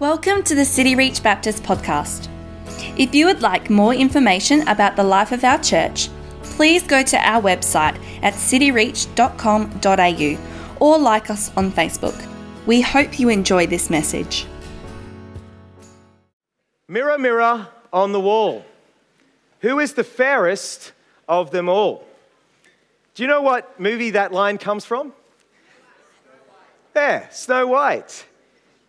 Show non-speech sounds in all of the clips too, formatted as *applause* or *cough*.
Welcome to the City Reach Baptist podcast. If you would like more information about the life of our church, please go to our website at cityreach.com.au or like us on Facebook. We hope you enjoy this message. Mirror, mirror on the wall, who is the fairest of them all? Do you know what movie that line comes from? There, Snow White.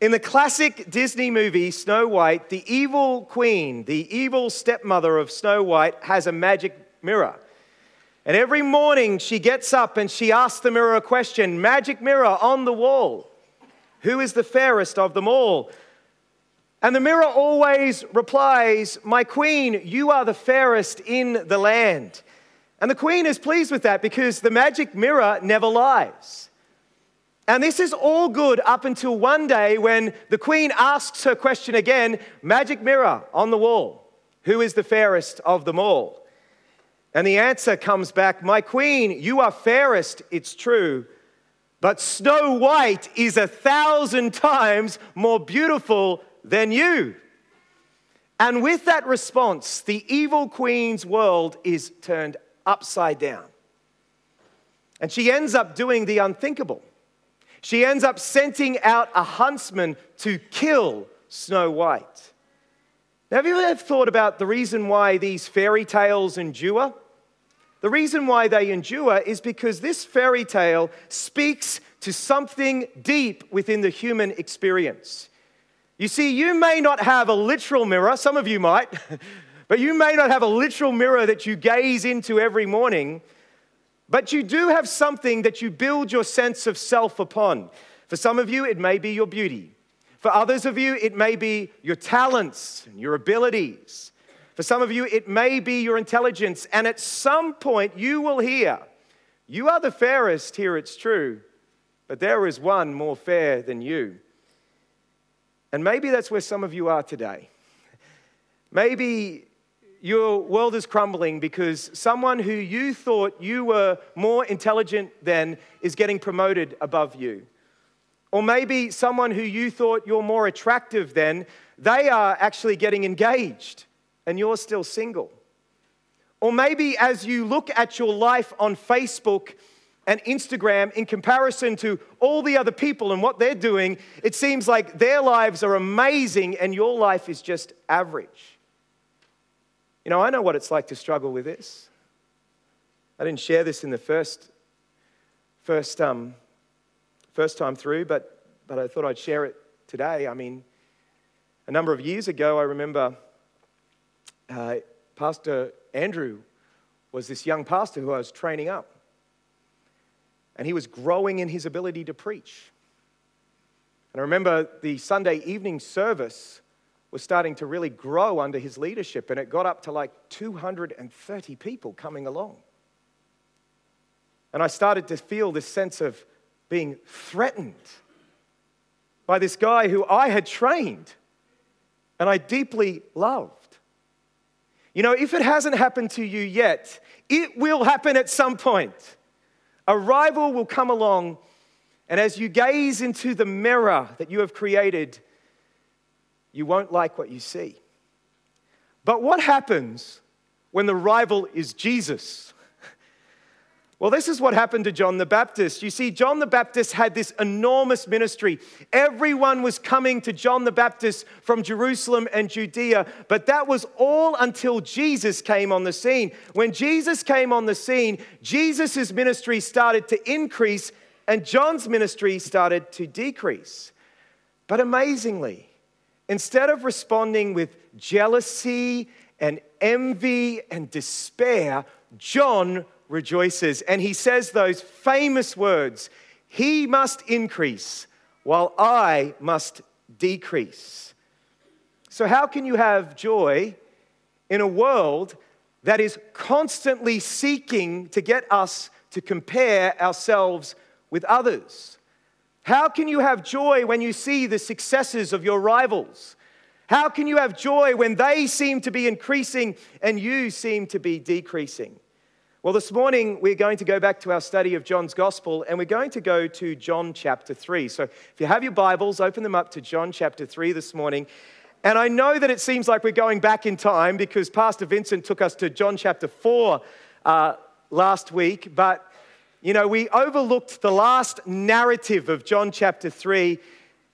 In the classic Disney movie Snow White, the evil queen, the evil stepmother of Snow White, has a magic mirror. And every morning she gets up and she asks the mirror a question Magic mirror on the wall, who is the fairest of them all? And the mirror always replies, My queen, you are the fairest in the land. And the queen is pleased with that because the magic mirror never lies. And this is all good up until one day when the queen asks her question again Magic mirror on the wall, who is the fairest of them all? And the answer comes back My queen, you are fairest, it's true, but Snow White is a thousand times more beautiful than you. And with that response, the evil queen's world is turned upside down. And she ends up doing the unthinkable. She ends up sending out a huntsman to kill Snow White. Now, have you ever thought about the reason why these fairy tales endure? The reason why they endure is because this fairy tale speaks to something deep within the human experience. You see, you may not have a literal mirror, some of you might, *laughs* but you may not have a literal mirror that you gaze into every morning. But you do have something that you build your sense of self upon. For some of you, it may be your beauty. For others of you, it may be your talents and your abilities. For some of you, it may be your intelligence. And at some point, you will hear, You are the fairest, here it's true, but there is one more fair than you. And maybe that's where some of you are today. Maybe your world is crumbling because someone who you thought you were more intelligent than is getting promoted above you. Or maybe someone who you thought you're more attractive than, they are actually getting engaged and you're still single. Or maybe as you look at your life on Facebook and Instagram in comparison to all the other people and what they're doing, it seems like their lives are amazing and your life is just average. You know, I know what it's like to struggle with this. I didn't share this in the first, first, um, first time through, but, but I thought I'd share it today. I mean, a number of years ago, I remember uh, Pastor Andrew was this young pastor who I was training up. And he was growing in his ability to preach. And I remember the Sunday evening service was starting to really grow under his leadership, and it got up to like 230 people coming along. And I started to feel this sense of being threatened by this guy who I had trained and I deeply loved. You know, if it hasn't happened to you yet, it will happen at some point. A rival will come along, and as you gaze into the mirror that you have created, you won't like what you see. But what happens when the rival is Jesus? *laughs* Well, this is what happened to John the Baptist. You see, John the Baptist had this enormous ministry. Everyone was coming to John the Baptist from Jerusalem and Judea, but that was all until Jesus came on the scene. When Jesus came on the scene, Jesus' ministry started to increase and John's ministry started to decrease. But amazingly, Instead of responding with jealousy and envy and despair, John rejoices. And he says those famous words He must increase while I must decrease. So, how can you have joy in a world that is constantly seeking to get us to compare ourselves with others? How can you have joy when you see the successes of your rivals? How can you have joy when they seem to be increasing and you seem to be decreasing? Well, this morning we're going to go back to our study of John's Gospel and we're going to go to John chapter 3. So if you have your Bibles, open them up to John chapter 3 this morning. And I know that it seems like we're going back in time because Pastor Vincent took us to John chapter 4 uh, last week, but you know, we overlooked the last narrative of John chapter 3.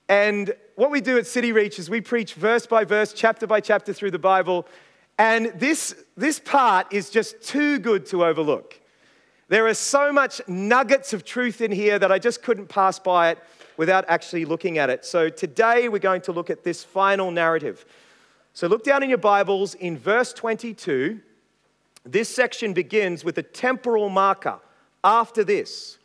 And what we do at City Reach is we preach verse by verse, chapter by chapter through the Bible. And this, this part is just too good to overlook. There are so much nuggets of truth in here that I just couldn't pass by it without actually looking at it. So today we're going to look at this final narrative. So look down in your Bibles in verse 22. This section begins with a temporal marker after this.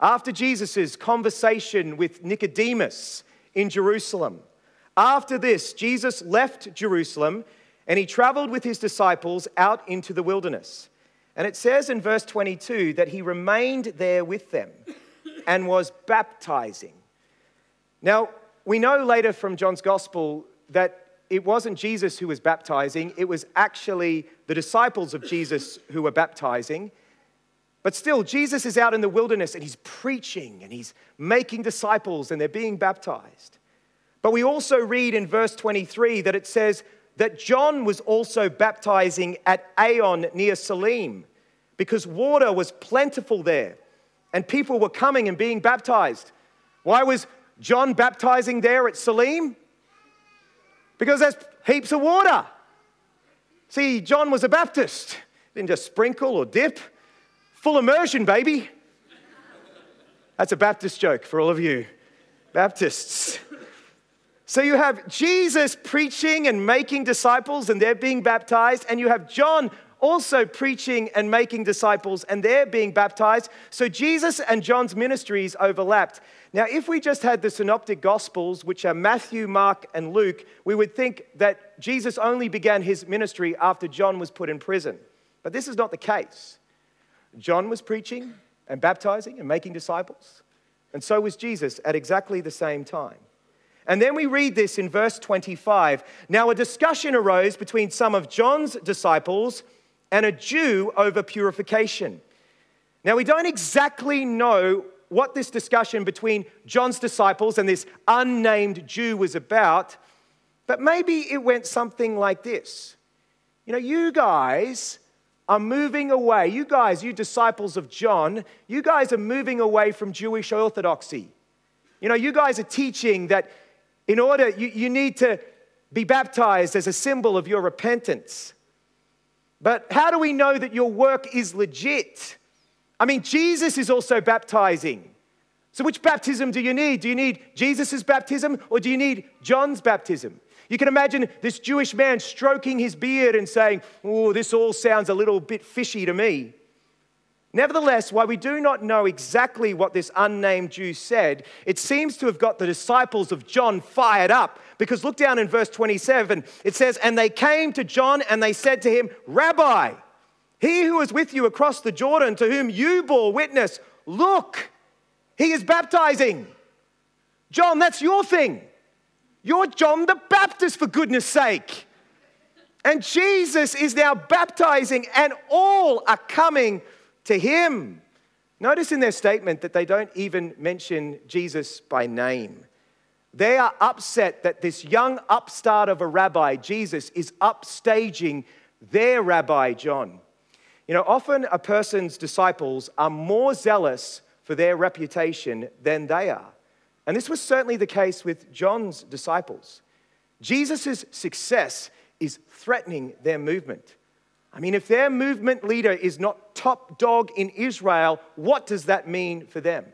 After Jesus' conversation with Nicodemus in Jerusalem. After this, Jesus left Jerusalem and he traveled with his disciples out into the wilderness. And it says in verse 22 that he remained there with them and was baptizing. Now, we know later from John's gospel that it wasn't Jesus who was baptizing, it was actually the disciples of Jesus who were baptizing. But still, Jesus is out in the wilderness and he's preaching and he's making disciples and they're being baptized. But we also read in verse 23 that it says that John was also baptizing at Aenon near Salim because water was plentiful there and people were coming and being baptized. Why was John baptizing there at Salim? Because there's heaps of water. See, John was a Baptist. Didn't just sprinkle or dip. Full immersion, baby. That's a Baptist joke for all of you Baptists. So you have Jesus preaching and making disciples, and they're being baptized, and you have John also preaching and making disciples, and they're being baptized. So Jesus and John's ministries overlapped. Now, if we just had the synoptic gospels, which are Matthew, Mark, and Luke, we would think that Jesus only began his ministry after John was put in prison. But this is not the case. John was preaching and baptizing and making disciples, and so was Jesus at exactly the same time. And then we read this in verse 25. Now, a discussion arose between some of John's disciples and a Jew over purification. Now, we don't exactly know what this discussion between John's disciples and this unnamed Jew was about, but maybe it went something like this You know, you guys are moving away. You guys, you disciples of John, you guys are moving away from Jewish orthodoxy. You know, you guys are teaching that in order, you, you need to be baptized as a symbol of your repentance. But how do we know that your work is legit? I mean, Jesus is also baptizing. So, which baptism do you need? Do you need Jesus' baptism or do you need John's baptism? You can imagine this Jewish man stroking his beard and saying, Oh, this all sounds a little bit fishy to me. Nevertheless, while we do not know exactly what this unnamed Jew said, it seems to have got the disciples of John fired up. Because look down in verse 27, it says, And they came to John and they said to him, Rabbi, he who was with you across the Jordan, to whom you bore witness, look, he is baptizing. John, that's your thing. You're John the Baptist, for goodness sake. And Jesus is now baptizing, and all are coming to him. Notice in their statement that they don't even mention Jesus by name. They are upset that this young upstart of a rabbi, Jesus, is upstaging their rabbi, John. You know, often a person's disciples are more zealous for their reputation than they are. And this was certainly the case with John's disciples. Jesus' success is threatening their movement. I mean, if their movement leader is not top dog in Israel, what does that mean for them?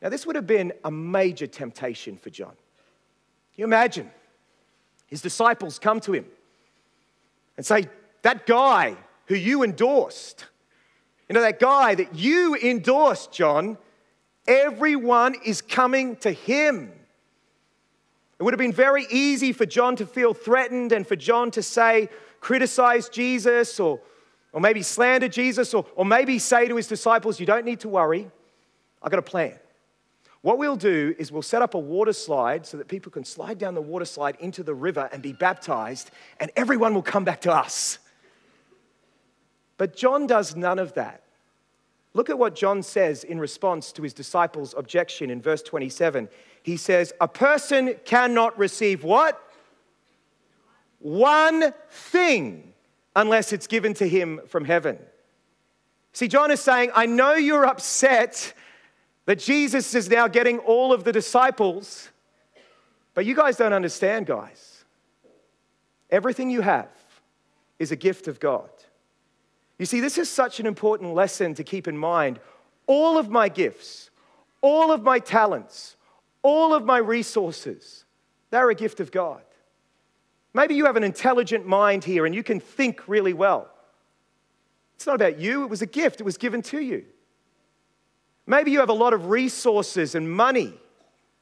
Now, this would have been a major temptation for John. Can you imagine? His disciples come to him and say, That guy who you endorsed, you know, that guy that you endorsed, John, everyone is coming to him. It would have been very easy for John to feel threatened and for John to say, criticize Jesus or, or maybe slander Jesus or, or maybe say to his disciples, You don't need to worry, I've got a plan. What we'll do is we'll set up a water slide so that people can slide down the water slide into the river and be baptized, and everyone will come back to us. But John does none of that. Look at what John says in response to his disciples' objection in verse 27. He says, A person cannot receive what? One thing unless it's given to him from heaven. See, John is saying, I know you're upset that Jesus is now getting all of the disciples, but you guys don't understand, guys. Everything you have is a gift of God. You see, this is such an important lesson to keep in mind. All of my gifts, all of my talents, all of my resources, they're a gift of God. Maybe you have an intelligent mind here and you can think really well. It's not about you, it was a gift, it was given to you. Maybe you have a lot of resources and money.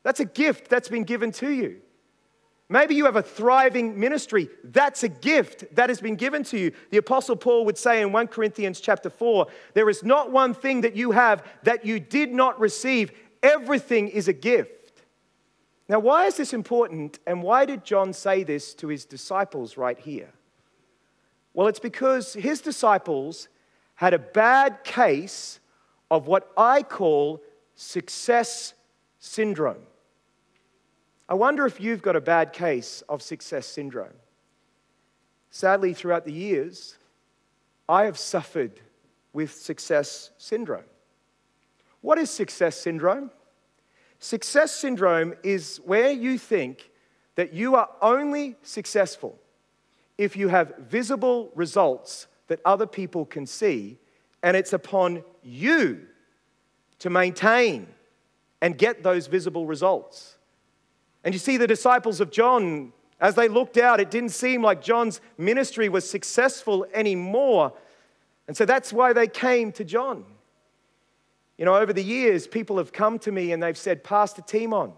That's a gift that's been given to you. Maybe you have a thriving ministry. That's a gift that has been given to you. The apostle Paul would say in 1 Corinthians chapter 4, there is not one thing that you have that you did not receive. Everything is a gift. Now, why is this important and why did John say this to his disciples right here? Well, it's because his disciples had a bad case of what I call success syndrome. I wonder if you've got a bad case of success syndrome. Sadly, throughout the years, I have suffered with success syndrome. What is success syndrome? Success syndrome is where you think that you are only successful if you have visible results that other people can see, and it's upon you to maintain and get those visible results. And you see, the disciples of John, as they looked out, it didn't seem like John's ministry was successful anymore. And so that's why they came to John. You know, over the years, people have come to me and they've said, Pastor Timon,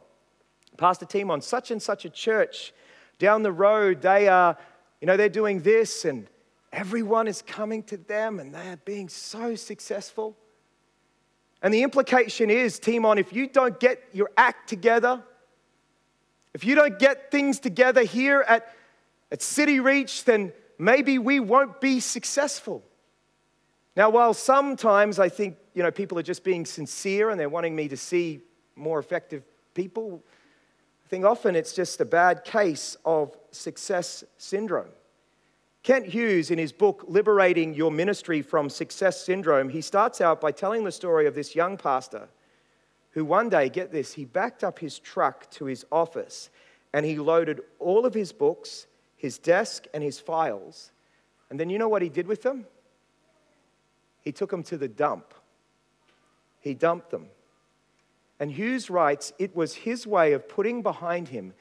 Pastor Timon, such and such a church down the road, they are, you know, they're doing this and everyone is coming to them and they are being so successful. And the implication is, Timon, if you don't get your act together, if you don't get things together here at, at City Reach, then maybe we won't be successful. Now, while sometimes I think you know, people are just being sincere and they're wanting me to see more effective people, I think often it's just a bad case of success syndrome. Kent Hughes, in his book Liberating Your Ministry from Success Syndrome, he starts out by telling the story of this young pastor who one day, get this, he backed up his truck to his office and he loaded all of his books, his desk, and his files. And then you know what he did with them? He took them to the dump. He dumped them. And Hughes writes it was his way of putting behind him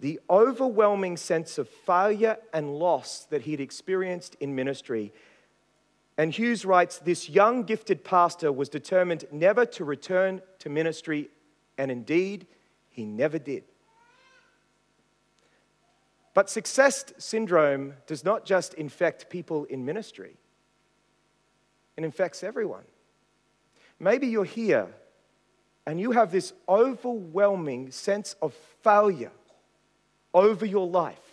the overwhelming sense of failure and loss that he'd experienced in ministry and Hughes writes this young gifted pastor was determined never to return to ministry, and indeed, he never did. But success syndrome does not just infect people in ministry, it infects everyone. Maybe you're here and you have this overwhelming sense of failure over your life.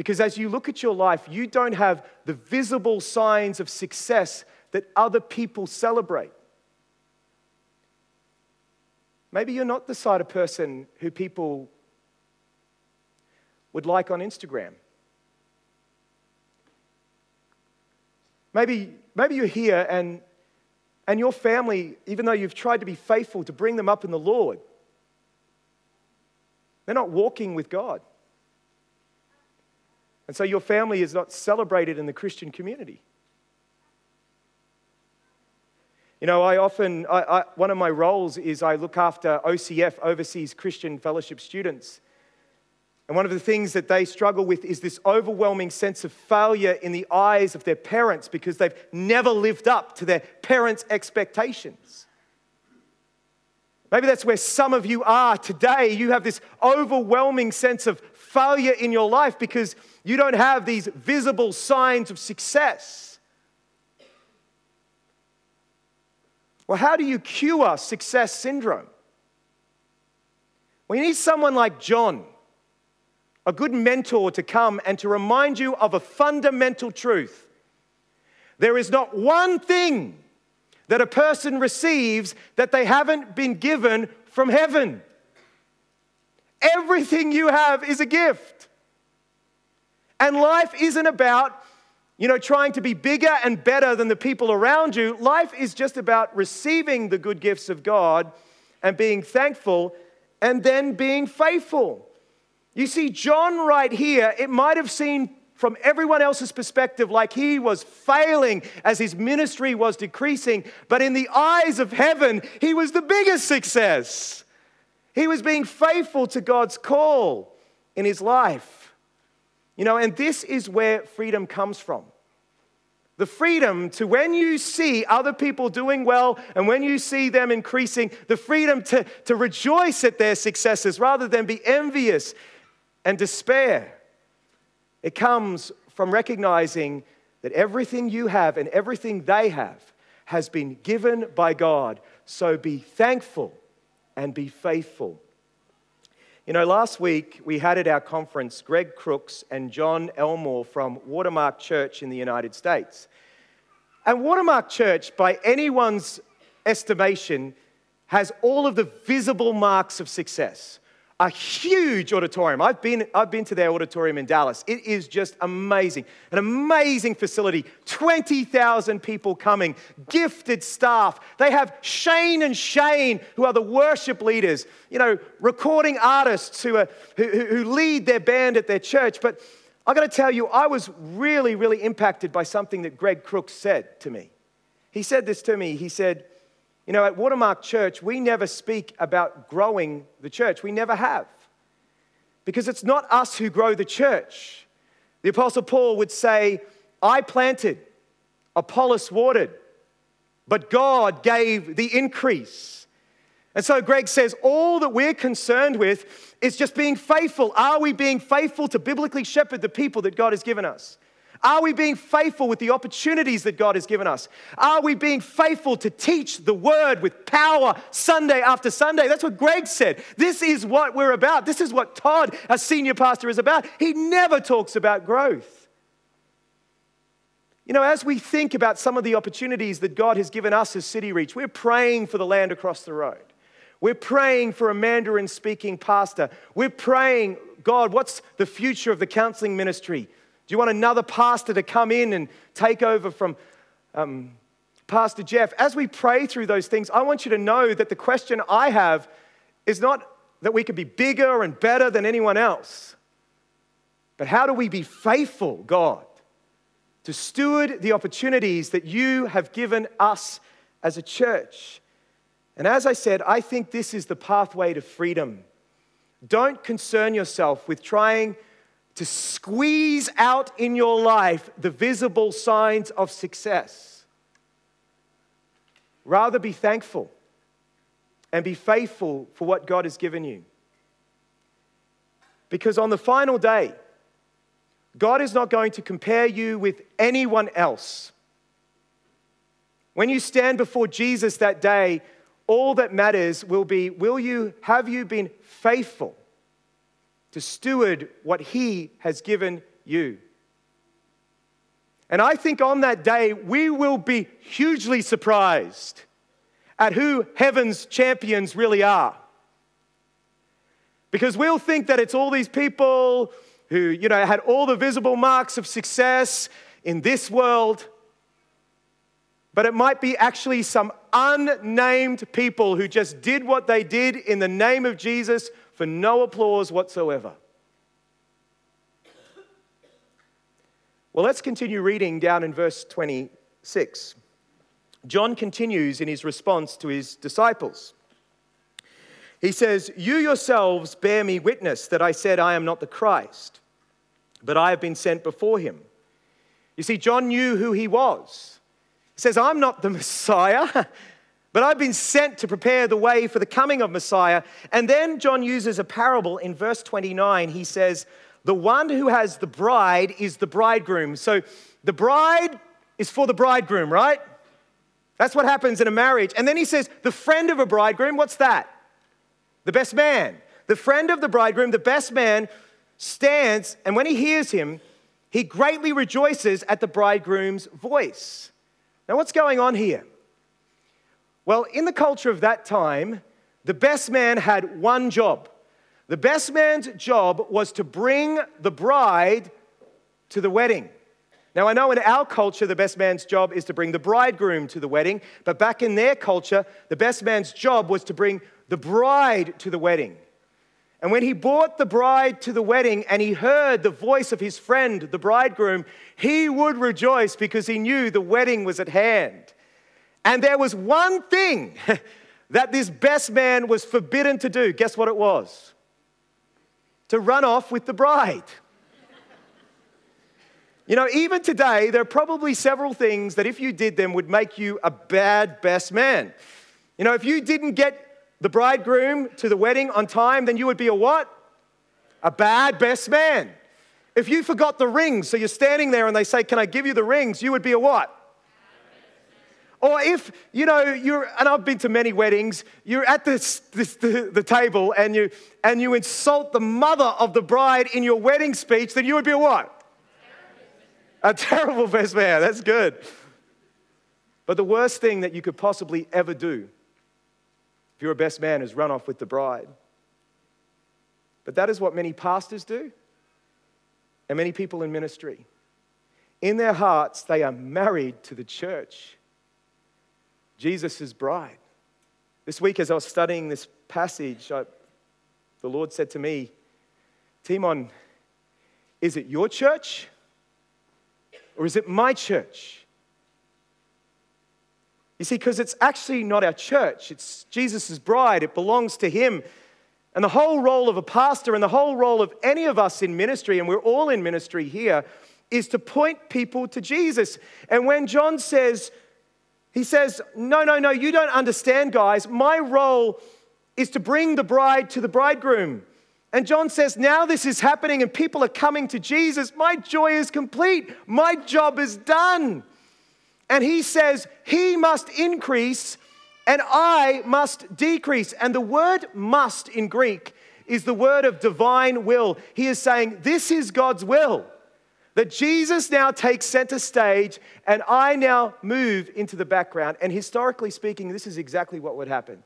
Because as you look at your life, you don't have the visible signs of success that other people celebrate. Maybe you're not the side of person who people would like on Instagram. Maybe, maybe you're here and, and your family, even though you've tried to be faithful to bring them up in the Lord, they're not walking with God. And so your family is not celebrated in the Christian community. You know, I often, I, I, one of my roles is I look after OCF, Overseas Christian Fellowship students. And one of the things that they struggle with is this overwhelming sense of failure in the eyes of their parents because they've never lived up to their parents' expectations. Maybe that's where some of you are today. You have this overwhelming sense of failure in your life because you don't have these visible signs of success. Well, how do you cure success syndrome? Well, you need someone like John, a good mentor to come and to remind you of a fundamental truth There is not one thing that a person receives that they haven't been given from heaven. Everything you have is a gift. And life isn't about, you know, trying to be bigger and better than the people around you. Life is just about receiving the good gifts of God and being thankful and then being faithful. You see, John right here, it might have seemed from everyone else's perspective like he was failing as his ministry was decreasing, but in the eyes of heaven, he was the biggest success. He was being faithful to God's call in his life. You know, and this is where freedom comes from. The freedom to when you see other people doing well and when you see them increasing, the freedom to, to rejoice at their successes rather than be envious and despair. It comes from recognizing that everything you have and everything they have has been given by God. So be thankful and be faithful. You know, last week we had at our conference Greg Crooks and John Elmore from Watermark Church in the United States. And Watermark Church, by anyone's estimation, has all of the visible marks of success a huge auditorium. I've been, I've been to their auditorium in Dallas. It is just amazing. An amazing facility. 20,000 people coming, gifted staff. They have Shane and Shane, who are the worship leaders, you know, recording artists who, are, who, who lead their band at their church. But I got to tell you, I was really, really impacted by something that Greg Crooks said to me. He said this to me. He said, you know, at Watermark Church, we never speak about growing the church. We never have. Because it's not us who grow the church. The Apostle Paul would say, I planted, Apollos watered, but God gave the increase. And so Greg says, all that we're concerned with is just being faithful. Are we being faithful to biblically shepherd the people that God has given us? Are we being faithful with the opportunities that God has given us? Are we being faithful to teach the word with power Sunday after Sunday? That's what Greg said. This is what we're about. This is what Todd, our senior pastor, is about. He never talks about growth. You know, as we think about some of the opportunities that God has given us as City Reach, we're praying for the land across the road. We're praying for a Mandarin speaking pastor. We're praying, God, what's the future of the counseling ministry? Do you want another pastor to come in and take over from um, Pastor Jeff? As we pray through those things, I want you to know that the question I have is not that we could be bigger and better than anyone else, but how do we be faithful, God, to steward the opportunities that you have given us as a church? And as I said, I think this is the pathway to freedom. Don't concern yourself with trying to squeeze out in your life the visible signs of success. Rather be thankful and be faithful for what God has given you. Because on the final day, God is not going to compare you with anyone else. When you stand before Jesus that day, all that matters will be will you have you been faithful to steward what He has given you. And I think on that day, we will be hugely surprised at who heaven's champions really are. Because we'll think that it's all these people who, you know, had all the visible marks of success in this world. But it might be actually some unnamed people who just did what they did in the name of Jesus for no applause whatsoever. Well, let's continue reading down in verse 26. John continues in his response to his disciples. He says, You yourselves bear me witness that I said I am not the Christ, but I have been sent before him. You see, John knew who he was. He says, I'm not the Messiah. *laughs* But I've been sent to prepare the way for the coming of Messiah. And then John uses a parable in verse 29. He says, The one who has the bride is the bridegroom. So the bride is for the bridegroom, right? That's what happens in a marriage. And then he says, The friend of a bridegroom, what's that? The best man. The friend of the bridegroom, the best man, stands, and when he hears him, he greatly rejoices at the bridegroom's voice. Now, what's going on here? Well, in the culture of that time, the best man had one job. The best man's job was to bring the bride to the wedding. Now, I know in our culture, the best man's job is to bring the bridegroom to the wedding, but back in their culture, the best man's job was to bring the bride to the wedding. And when he brought the bride to the wedding and he heard the voice of his friend, the bridegroom, he would rejoice because he knew the wedding was at hand. And there was one thing *laughs* that this best man was forbidden to do. Guess what it was? To run off with the bride. You know, even today, there are probably several things that if you did them would make you a bad best man. You know, if you didn't get the bridegroom to the wedding on time, then you would be a what? A bad best man. If you forgot the rings, so you're standing there and they say, Can I give you the rings? You would be a what? Or if, you know, you're, and I've been to many weddings, you're at this, this the, the, table and you, and you insult the mother of the bride in your wedding speech, then you would be a what? A *laughs* terrible best man. That's good. But the worst thing that you could possibly ever do if you're a best man is run off with the bride. But that is what many pastors do and many people in ministry. In their hearts, they are married to the church, Jesus' bride. This week, as I was studying this passage, I, the Lord said to me, Timon, is it your church or is it my church? You see, because it's actually not our church, it's Jesus' bride, it belongs to Him. And the whole role of a pastor and the whole role of any of us in ministry, and we're all in ministry here, is to point people to Jesus. And when John says, he says, No, no, no, you don't understand, guys. My role is to bring the bride to the bridegroom. And John says, Now this is happening and people are coming to Jesus. My joy is complete. My job is done. And he says, He must increase and I must decrease. And the word must in Greek is the word of divine will. He is saying, This is God's will. That Jesus now takes center stage and I now move into the background. And historically speaking, this is exactly what would happen.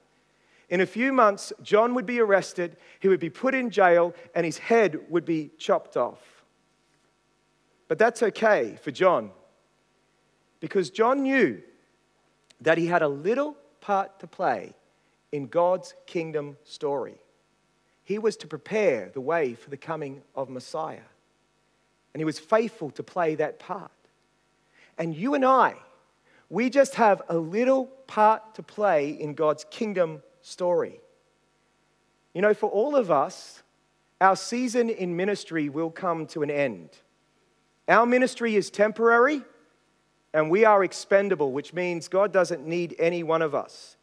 In a few months, John would be arrested, he would be put in jail, and his head would be chopped off. But that's okay for John because John knew that he had a little part to play in God's kingdom story. He was to prepare the way for the coming of Messiah. And he was faithful to play that part. And you and I, we just have a little part to play in God's kingdom story. You know, for all of us, our season in ministry will come to an end. Our ministry is temporary and we are expendable, which means God doesn't need any one of us.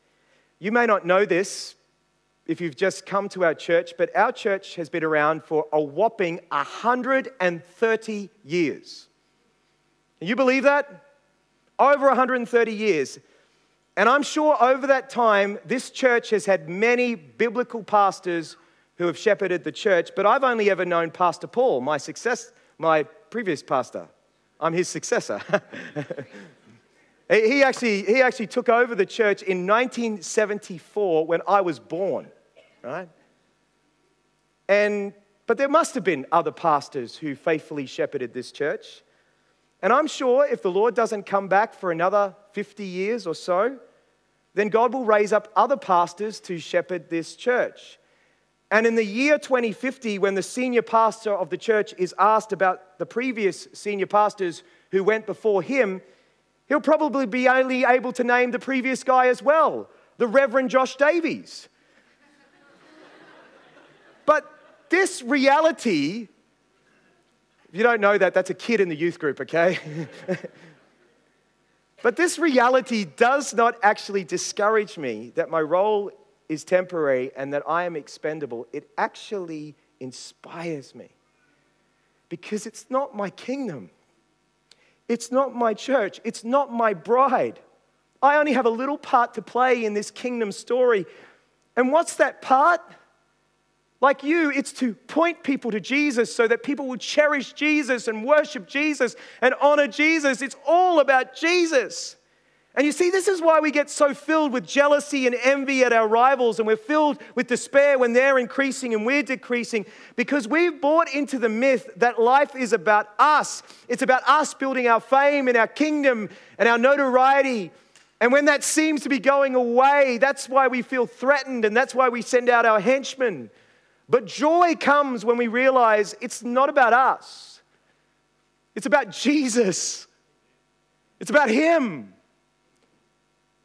You may not know this if you've just come to our church, but our church has been around for a whopping 130 years. Can you believe that? Over 130 years. And I'm sure over that time, this church has had many biblical pastors who have shepherded the church, but I've only ever known Pastor Paul, my success, my previous pastor. I'm his successor. *laughs* he, actually, he actually took over the church in 1974 when I was born, right? And, but there must have been other pastors who faithfully shepherded this church. And I'm sure if the Lord doesn't come back for another 50 years or so, then God will raise up other pastors to shepherd this church. And in the year 2050, when the senior pastor of the church is asked about the previous senior pastors who went before him, he'll probably be only able to name the previous guy as well, the Reverend Josh Davies. but this reality, if you don't know that, that's a kid in the youth group, okay? *laughs* but this reality does not actually discourage me that my role is temporary and that I am expendable, it actually inspires me. Because it's not my kingdom, it's not my church, it's not my bride. I only have a little part to play in this kingdom story. And what's that part? Like you, it's to point people to Jesus so that people will cherish Jesus and worship Jesus and honor Jesus. It's all about Jesus. And you see, this is why we get so filled with jealousy and envy at our rivals, and we're filled with despair when they're increasing and we're decreasing, because we've bought into the myth that life is about us. It's about us building our fame and our kingdom and our notoriety. And when that seems to be going away, that's why we feel threatened, and that's why we send out our henchmen. But joy comes when we realize it's not about us, it's about Jesus, it's about Him.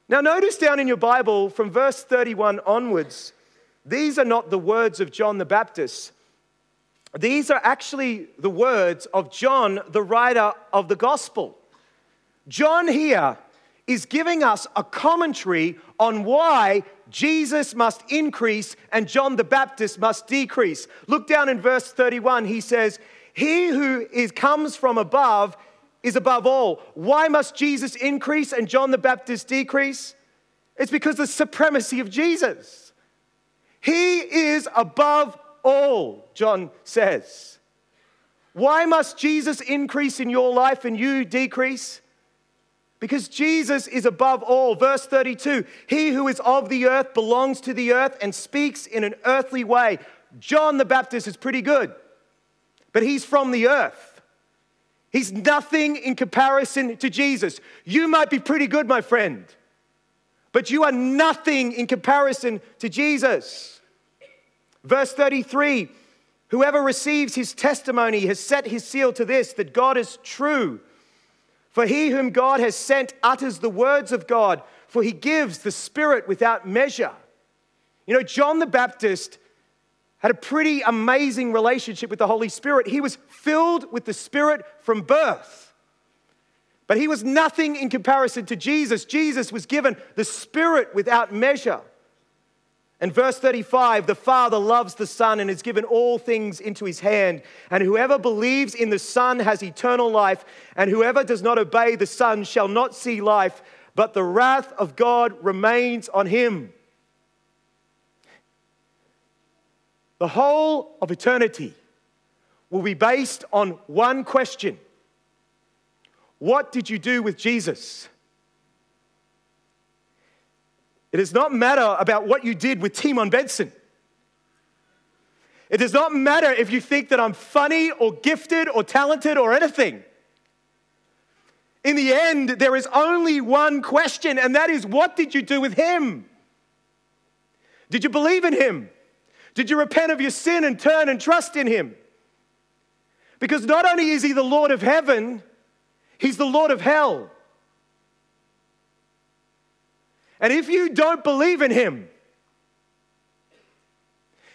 Now, notice down in your Bible from verse 31 onwards, these are not the words of John the Baptist. These are actually the words of John, the writer of the gospel. John here is giving us a commentary on why Jesus must increase and John the Baptist must decrease. Look down in verse 31. He says, He who is, comes from above is above all. Why must Jesus increase and John the Baptist decrease? It's because the supremacy of Jesus. He is above all, John says. Why must Jesus increase in your life and you decrease? Because Jesus is above all. Verse 32 He who is of the earth belongs to the earth and speaks in an earthly way. John the Baptist is pretty good, but he's from the earth. He's nothing in comparison to Jesus. You might be pretty good, my friend, but you are nothing in comparison to Jesus. Verse 33 Whoever receives his testimony has set his seal to this that God is true. For he whom God has sent utters the words of God, for he gives the Spirit without measure. You know, John the Baptist had a pretty amazing relationship with the Holy Spirit. He was filled with the Spirit from birth. But he was nothing in comparison to Jesus. Jesus was given the Spirit without measure. And verse 35 the Father loves the Son and has given all things into his hand. And whoever believes in the Son has eternal life, and whoever does not obey the Son shall not see life, but the wrath of God remains on him. The whole of eternity will be based on one question What did you do with Jesus? It does not matter about what you did with Timon Bengtson. It does not matter if you think that I'm funny or gifted or talented or anything. In the end, there is only one question, and that is what did you do with him? Did you believe in him? Did you repent of your sin and turn and trust in Him? Because not only is He the Lord of heaven, He's the Lord of hell. And if you don't believe in Him,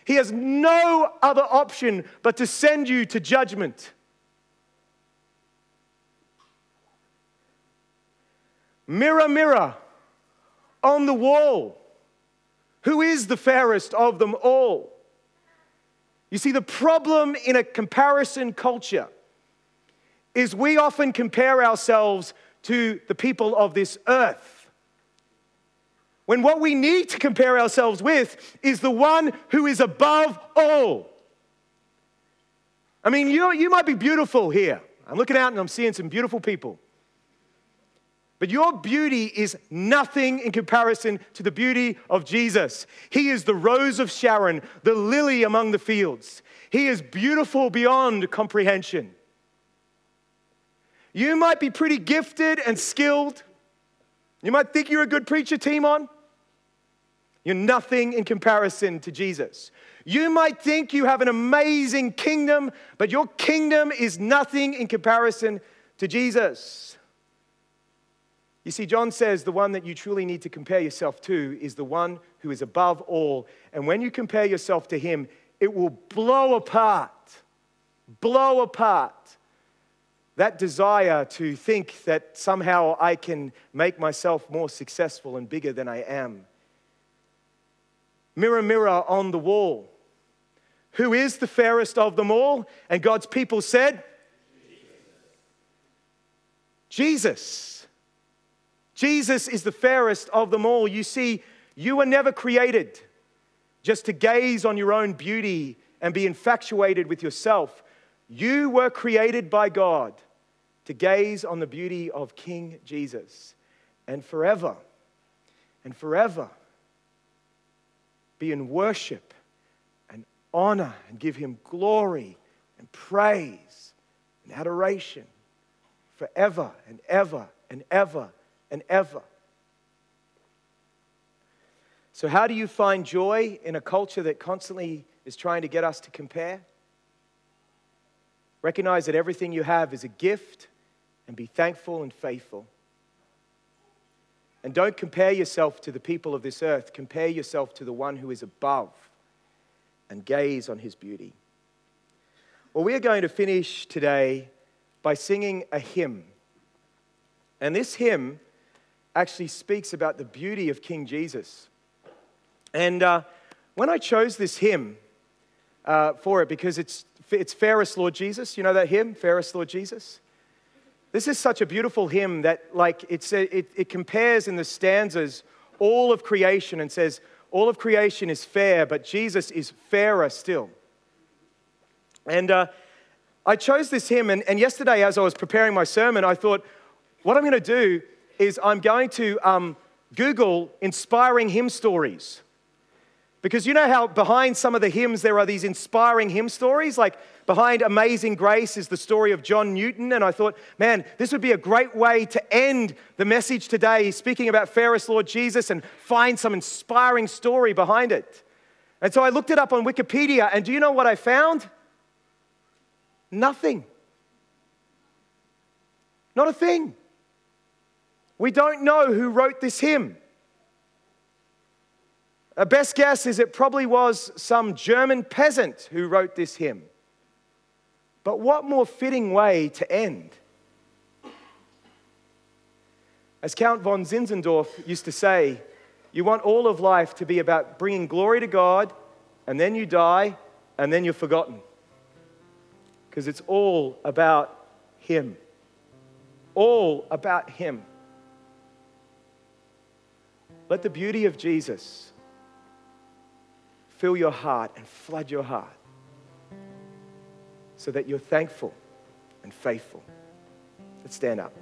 He has no other option but to send you to judgment. Mirror, mirror on the wall. Who is the fairest of them all? You see, the problem in a comparison culture is we often compare ourselves to the people of this earth. When what we need to compare ourselves with is the one who is above all. I mean, you, you might be beautiful here. I'm looking out and I'm seeing some beautiful people. But your beauty is nothing in comparison to the beauty of Jesus. He is the rose of Sharon, the lily among the fields. He is beautiful beyond comprehension. You might be pretty gifted and skilled. You might think you're a good preacher, Timon. You're nothing in comparison to Jesus. You might think you have an amazing kingdom, but your kingdom is nothing in comparison to Jesus. You see, John says the one that you truly need to compare yourself to is the one who is above all. And when you compare yourself to him, it will blow apart, blow apart that desire to think that somehow I can make myself more successful and bigger than I am. Mirror, mirror on the wall. Who is the fairest of them all? And God's people said, Jesus. Jesus. Is the fairest of them all. You see, you were never created just to gaze on your own beauty and be infatuated with yourself. You were created by God to gaze on the beauty of King Jesus. and forever and forever be in worship and honor and give him glory and praise and adoration forever and ever and ever and ever. So, how do you find joy in a culture that constantly is trying to get us to compare? Recognize that everything you have is a gift and be thankful and faithful. And don't compare yourself to the people of this earth. Compare yourself to the one who is above and gaze on his beauty. Well, we are going to finish today by singing a hymn. And this hymn actually speaks about the beauty of King Jesus. And uh, when I chose this hymn uh, for it, because it's, it's Fairest Lord Jesus, you know that hymn, Fairest Lord Jesus? This is such a beautiful hymn that, like, it's a, it, it compares in the stanzas all of creation and says, all of creation is fair, but Jesus is fairer still. And uh, I chose this hymn, and, and, yesterday, as I was preparing my sermon, I thought, what I'm going to do is I'm going to um, Google inspiring hymn stories. Because you know how behind some of the hymns there are these inspiring hymn stories? Like behind Amazing Grace is the story of John Newton. And I thought, man, this would be a great way to end the message today, speaking about fairest Lord Jesus, and find some inspiring story behind it. And so I looked it up on Wikipedia, and do you know what I found? Nothing. Not a thing. We don't know who wrote this hymn. A best guess is it probably was some German peasant who wrote this hymn. But what more fitting way to end? As Count von Zinzendorf used to say, you want all of life to be about bringing glory to God, and then you die, and then you're forgotten. Because it's all about Him. All about Him. Let the beauty of Jesus fill your heart and flood your heart so that you're thankful and faithful. Let's stand up.